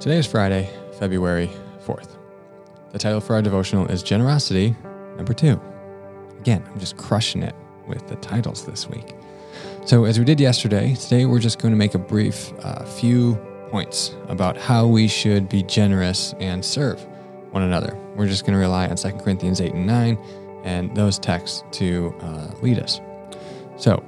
Today is Friday, February 4th. The title for our devotional is Generosity, number two. Again, I'm just crushing it with the titles this week. So, as we did yesterday, today we're just going to make a brief uh, few points about how we should be generous and serve one another. We're just going to rely on 2 Corinthians 8 and 9 and those texts to uh, lead us. So,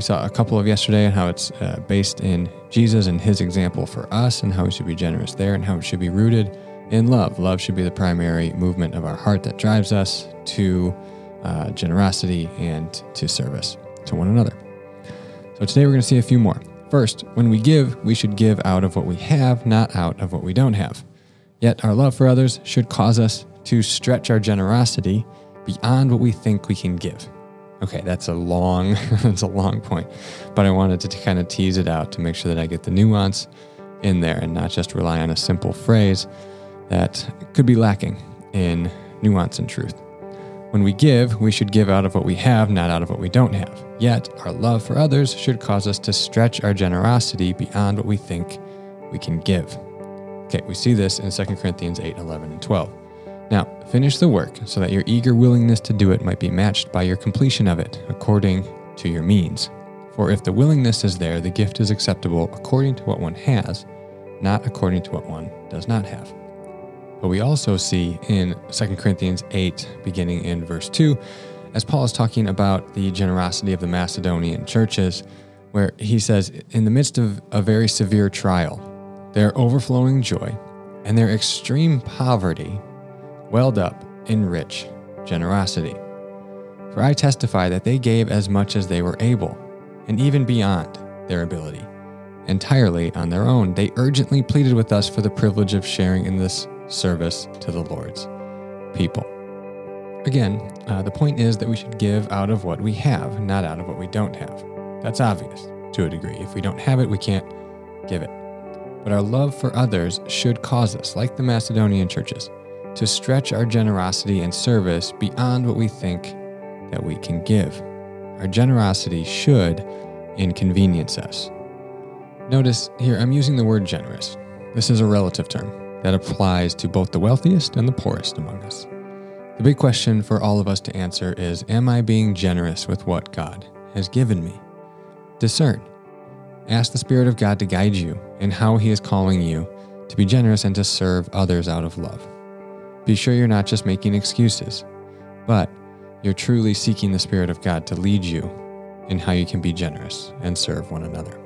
we saw a couple of yesterday and how it's uh, based in Jesus and his example for us and how we should be generous there and how it should be rooted in love. Love should be the primary movement of our heart that drives us to uh, generosity and to service to one another. So today we're going to see a few more. First, when we give, we should give out of what we have, not out of what we don't have. Yet our love for others should cause us to stretch our generosity beyond what we think we can give. Okay, that's a long, that's a long point, but I wanted to kind of tease it out to make sure that I get the nuance in there and not just rely on a simple phrase that could be lacking in nuance and truth. When we give, we should give out of what we have, not out of what we don't have. Yet, our love for others should cause us to stretch our generosity beyond what we think we can give. Okay, we see this in 2 Corinthians 8 11 and 12. Now, finish the work so that your eager willingness to do it might be matched by your completion of it, according to your means. For if the willingness is there, the gift is acceptable according to what one has, not according to what one does not have. But we also see in 2 Corinthians 8, beginning in verse 2, as Paul is talking about the generosity of the Macedonian churches, where he says, in the midst of a very severe trial, their overflowing joy and their extreme poverty welled up in rich generosity. For I testify that they gave as much as they were able, and even beyond their ability. Entirely on their own, they urgently pleaded with us for the privilege of sharing in this service to the Lord's people. Again, uh, the point is that we should give out of what we have, not out of what we don't have. That's obvious to a degree. If we don't have it, we can't give it. But our love for others should cause us, like the Macedonian churches, to stretch our generosity and service beyond what we think that we can give. Our generosity should inconvenience us. Notice here, I'm using the word generous. This is a relative term that applies to both the wealthiest and the poorest among us. The big question for all of us to answer is Am I being generous with what God has given me? Discern. Ask the Spirit of God to guide you in how He is calling you to be generous and to serve others out of love. Be sure you're not just making excuses, but you're truly seeking the Spirit of God to lead you in how you can be generous and serve one another.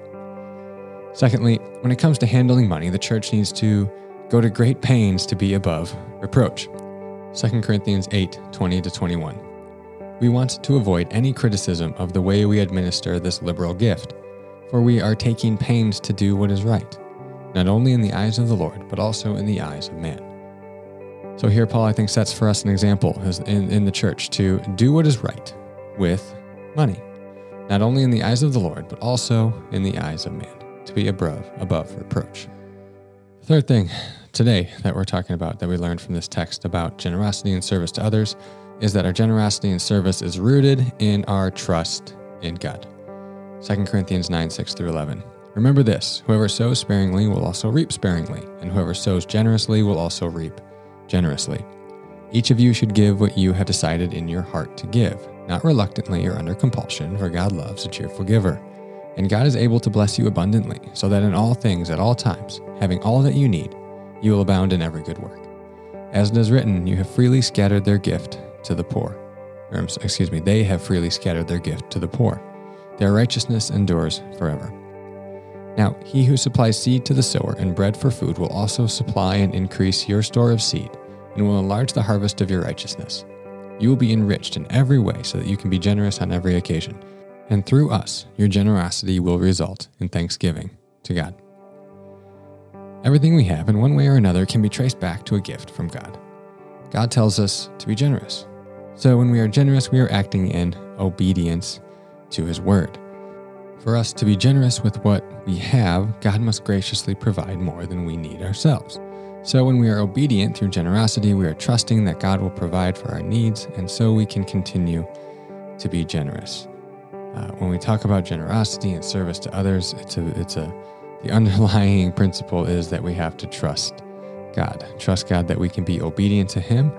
Secondly, when it comes to handling money, the church needs to go to great pains to be above reproach. 2 Corinthians 8 20 to 21. We want to avoid any criticism of the way we administer this liberal gift, for we are taking pains to do what is right, not only in the eyes of the Lord, but also in the eyes of man. So here, Paul, I think, sets for us an example in, in the church to do what is right with money, not only in the eyes of the Lord, but also in the eyes of man, to be above, above reproach. Third thing today that we're talking about that we learned from this text about generosity and service to others is that our generosity and service is rooted in our trust in God. 2 Corinthians 9 6 through 11. Remember this whoever sows sparingly will also reap sparingly, and whoever sows generously will also reap generously. Each of you should give what you have decided in your heart to give, not reluctantly or under compulsion, for God loves a cheerful giver. And God is able to bless you abundantly, so that in all things, at all times, having all that you need, you will abound in every good work. As it is written, you have freely scattered their gift to the poor. Or, excuse me, they have freely scattered their gift to the poor. Their righteousness endures forever. Now, he who supplies seed to the sower and bread for food will also supply and increase your store of seed, and will enlarge the harvest of your righteousness. You will be enriched in every way so that you can be generous on every occasion and through us, your generosity will result in thanksgiving to God. Everything we have, in one way or another, can be traced back to a gift from God. God tells us to be generous. So when we are generous, we are acting in obedience to His word. For us to be generous with what we have, God must graciously provide more than we need ourselves. So when we are obedient through generosity, we are trusting that God will provide for our needs, and so we can continue to be generous. Uh, when we talk about generosity and service to others, it's a it's a the underlying principle is that we have to trust God. Trust God that we can be obedient to Him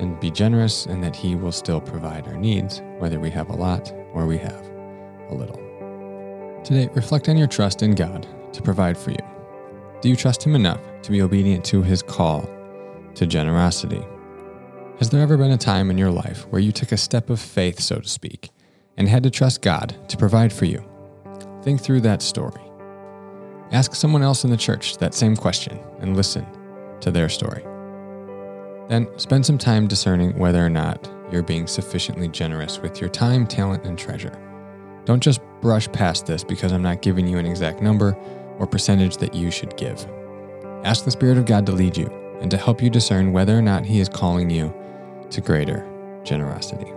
and be generous, and that He will still provide our needs, whether we have a lot or we have a little. Today, reflect on your trust in God to provide for you. Do you trust Him enough to be obedient to His call to generosity? Has there ever been a time in your life where you took a step of faith, so to speak, and had to trust God to provide for you? Think through that story. Ask someone else in the church that same question and listen to their story. Then spend some time discerning whether or not you're being sufficiently generous with your time, talent, and treasure. Don't just brush past this because I'm not giving you an exact number or percentage that you should give. Ask the Spirit of God to lead you and to help you discern whether or not He is calling you to greater generosity.